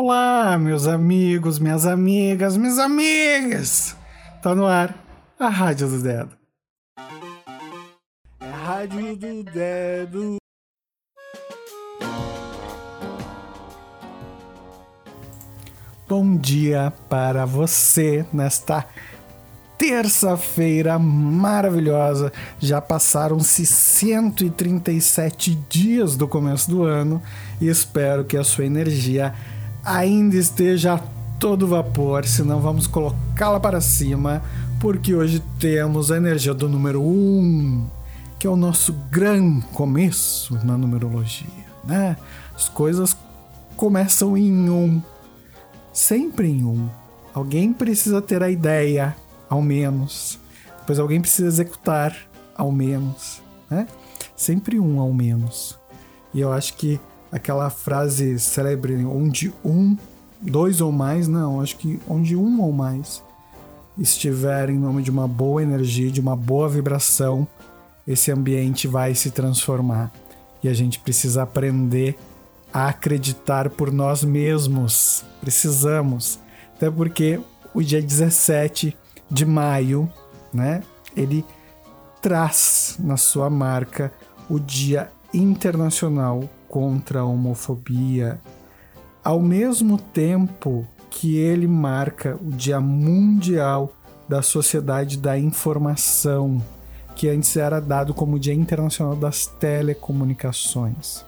Olá, meus amigos, minhas amigas, minhas amigas! Tá no ar a Rádio do Dedo. É a Rádio do Dedo. Bom dia para você nesta terça-feira maravilhosa. Já passaram-se 137 dias do começo do ano e espero que a sua energia ainda esteja a todo vapor, senão vamos colocá-la para cima, porque hoje temos a energia do número 1, um, que é o nosso grande começo na numerologia, né? As coisas começam em um, sempre em um. Alguém precisa ter a ideia, ao menos. Depois alguém precisa executar, ao menos, né? Sempre um ao menos. E eu acho que aquela frase célebre onde um, dois ou mais, não, acho que onde um ou mais estiver em nome de uma boa energia, de uma boa vibração, esse ambiente vai se transformar. E a gente precisa aprender a acreditar por nós mesmos. Precisamos. Até porque o dia 17 de maio, né, ele traz na sua marca o Dia Internacional contra a homofobia, ao mesmo tempo que ele marca o Dia Mundial da Sociedade da Informação, que antes era dado como Dia Internacional das Telecomunicações.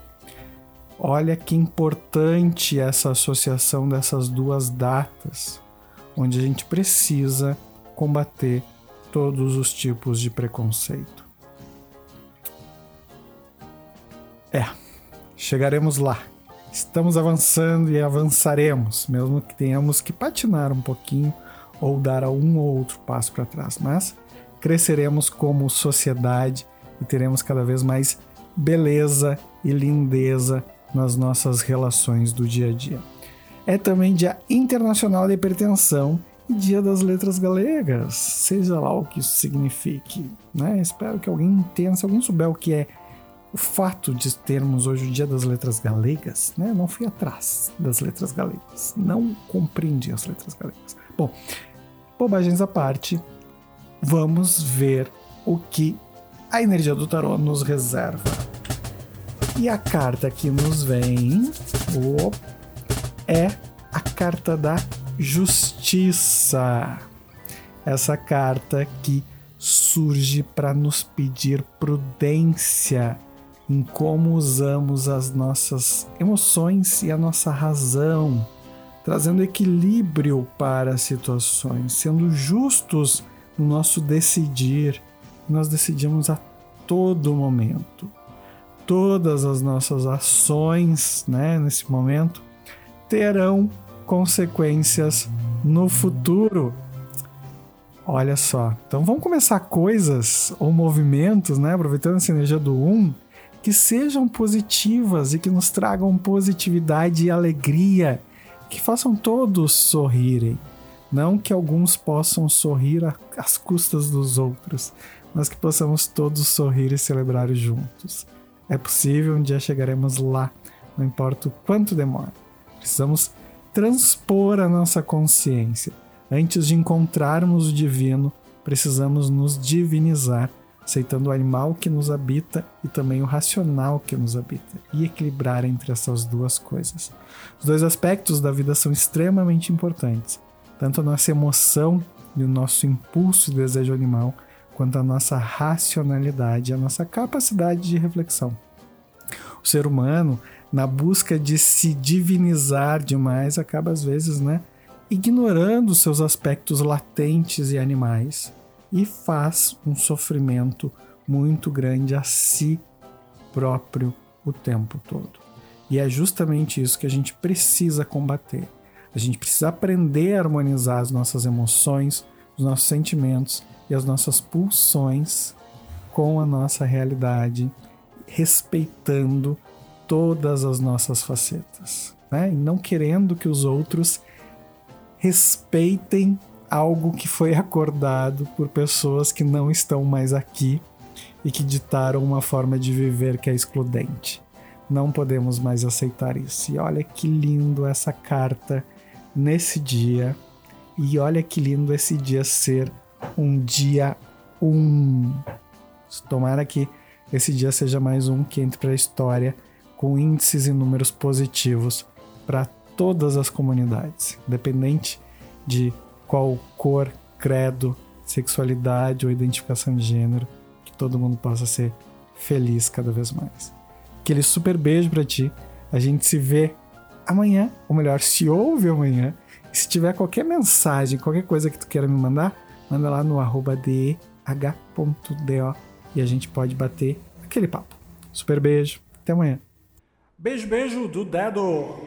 Olha que importante essa associação dessas duas datas, onde a gente precisa combater todos os tipos de preconceito. É, chegaremos lá. Estamos avançando e avançaremos, mesmo que tenhamos que patinar um pouquinho ou dar um ou outro passo para trás, mas cresceremos como sociedade e teremos cada vez mais beleza e lindeza nas nossas relações do dia a dia. É também Dia Internacional da Hipertensão e Dia das Letras Galegas, seja lá o que isso signifique. Né? Espero que alguém entenda, se alguém souber o que é o fato de termos hoje o Dia das Letras Galegas, né? Não fui atrás das letras galegas, não compreendi as letras galegas. Bom, bobagens à parte, vamos ver o que a energia do tarô nos reserva. E a carta que nos vem é a carta da Justiça. Essa carta que surge para nos pedir prudência em como usamos as nossas emoções e a nossa razão, trazendo equilíbrio para as situações, sendo justos no nosso decidir. Nós decidimos a todo momento. Todas as nossas ações, né, nesse momento, terão consequências no futuro. Olha só. Então vamos começar coisas ou movimentos, né, aproveitando essa energia do 1, um, que sejam positivas e que nos tragam positividade e alegria, que façam todos sorrirem. Não que alguns possam sorrir às custas dos outros, mas que possamos todos sorrir e celebrar juntos. É possível, um dia chegaremos lá, não importa o quanto demora. Precisamos transpor a nossa consciência. Antes de encontrarmos o divino, precisamos nos divinizar aceitando o animal que nos habita e também o racional que nos habita, e equilibrar entre essas duas coisas. Os dois aspectos da vida são extremamente importantes, tanto a nossa emoção e o nosso impulso e desejo animal, quanto a nossa racionalidade a nossa capacidade de reflexão. O ser humano, na busca de se divinizar demais, acaba às vezes, né, ignorando seus aspectos latentes e animais e faz um sofrimento muito grande a si próprio o tempo todo. E é justamente isso que a gente precisa combater. A gente precisa aprender a harmonizar as nossas emoções, os nossos sentimentos e as nossas pulsões com a nossa realidade, respeitando todas as nossas facetas, né? E não querendo que os outros respeitem algo que foi acordado por pessoas que não estão mais aqui e que ditaram uma forma de viver que é excludente. Não podemos mais aceitar isso. E olha que lindo essa carta nesse dia. E olha que lindo esse dia ser um dia um. Tomara que esse dia seja mais um que entre para a história com índices e números positivos para todas as comunidades, independente de qual cor, credo, sexualidade ou identificação de gênero, que todo mundo possa ser feliz cada vez mais. Aquele super beijo para ti. A gente se vê amanhã, ou melhor, se ouve amanhã. E se tiver qualquer mensagem, qualquer coisa que tu queira me mandar, manda lá no arroba deh.do e a gente pode bater aquele papo. Super beijo, até amanhã. Beijo, beijo do dedo.